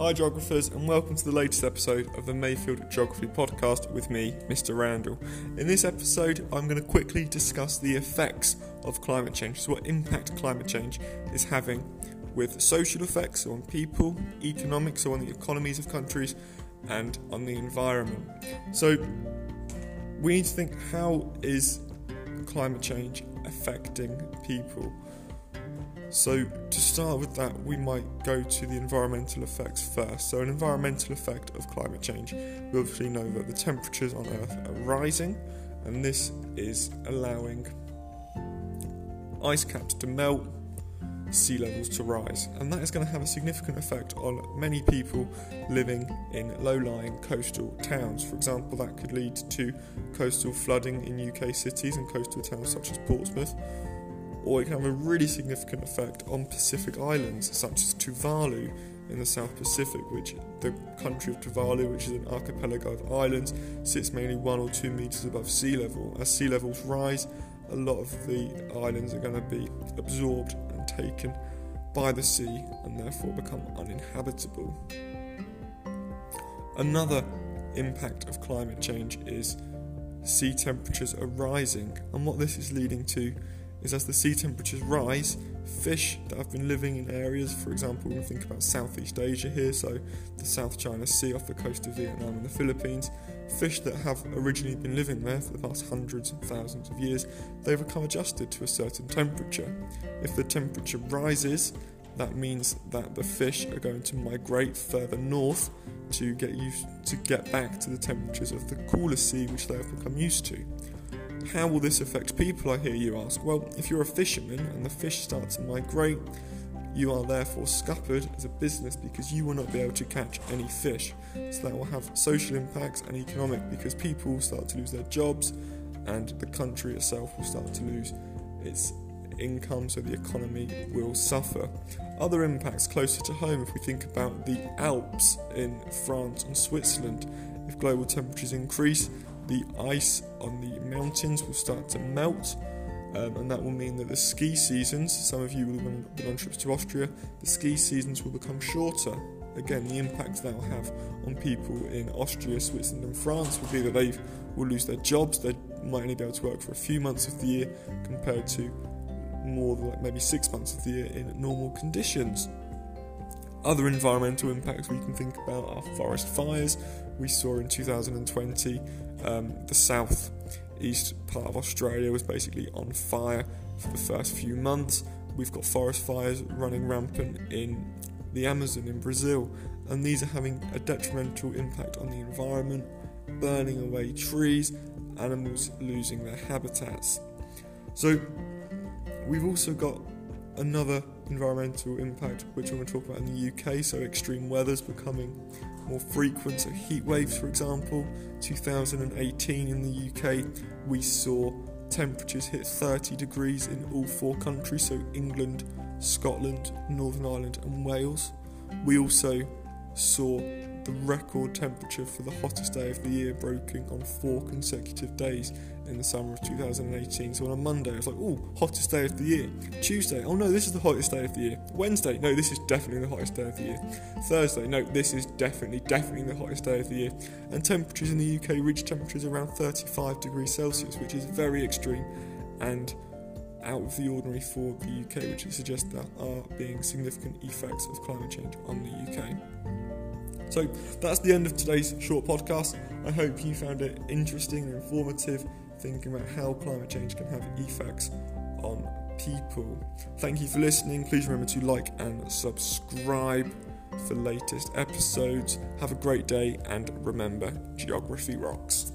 Hi, geographers, and welcome to the latest episode of the Mayfield Geography Podcast with me, Mr. Randall. In this episode, I'm going to quickly discuss the effects of climate change, so what impact climate change is having with social effects on people, economics, so on the economies of countries, and on the environment. So, we need to think how is climate change affecting people? So, to start with that, we might go to the environmental effects first. So, an environmental effect of climate change, we obviously know that the temperatures on Earth are rising, and this is allowing ice caps to melt, sea levels to rise, and that is going to have a significant effect on many people living in low lying coastal towns. For example, that could lead to coastal flooding in UK cities and coastal towns such as Portsmouth or it can have a really significant effect on Pacific islands such as Tuvalu in the South Pacific, which the country of Tuvalu, which is an archipelago of islands, sits mainly one or two meters above sea level. As sea levels rise, a lot of the islands are going to be absorbed and taken by the sea and therefore become uninhabitable. Another impact of climate change is sea temperatures are rising, and what this is leading to is as the sea temperatures rise, fish that have been living in areas, for example, we think about Southeast Asia here, so the South China Sea off the coast of Vietnam and the Philippines, fish that have originally been living there for the past hundreds and thousands of years, they've become adjusted to a certain temperature. If the temperature rises, that means that the fish are going to migrate further north to get used to get back to the temperatures of the cooler sea which they have become used to. How will this affect people, I hear you ask? Well, if you're a fisherman and the fish start to migrate, you are therefore scuppered as a business because you will not be able to catch any fish. So that will have social impacts and economic because people will start to lose their jobs and the country itself will start to lose its income, so the economy will suffer. Other impacts closer to home, if we think about the Alps in France and Switzerland, if global temperatures increase, the ice on the mountains will start to melt. Um, and that will mean that the ski seasons, some of you will have been on trips to Austria, the ski seasons will become shorter. Again, the impact that will have on people in Austria, Switzerland, and France will be that they will lose their jobs. They might only be able to work for a few months of the year compared to more than like maybe six months of the year in normal conditions. Other environmental impacts we can think about are forest fires. We saw in 2020 um, the south east part of Australia was basically on fire for the first few months. We've got forest fires running rampant in the Amazon in Brazil, and these are having a detrimental impact on the environment, burning away trees, animals losing their habitats. So, we've also got another environmental impact which I'm going to talk about in the UK. So, extreme weather's becoming more frequent. So, heat waves, for example, 2018 in the UK, we saw temperatures hit 30 degrees in all four countries so, England, Scotland, Northern Ireland, and Wales. We also saw the record temperature for the hottest day of the year broken on four consecutive days in the summer of 2018. So on a Monday, I was like, oh, hottest day of the year. Tuesday, oh no, this is the hottest day of the year. Wednesday, no, this is definitely the hottest day of the year. Thursday, no, this is definitely, definitely the hottest day of the year. And temperatures in the UK reached temperatures around 35 degrees Celsius, which is very extreme and out of the ordinary for the UK, which suggests there are being significant effects of climate change on the UK. So that's the end of today's short podcast. I hope you found it interesting and informative, thinking about how climate change can have effects on people. Thank you for listening. Please remember to like and subscribe for latest episodes. Have a great day and remember, geography rocks.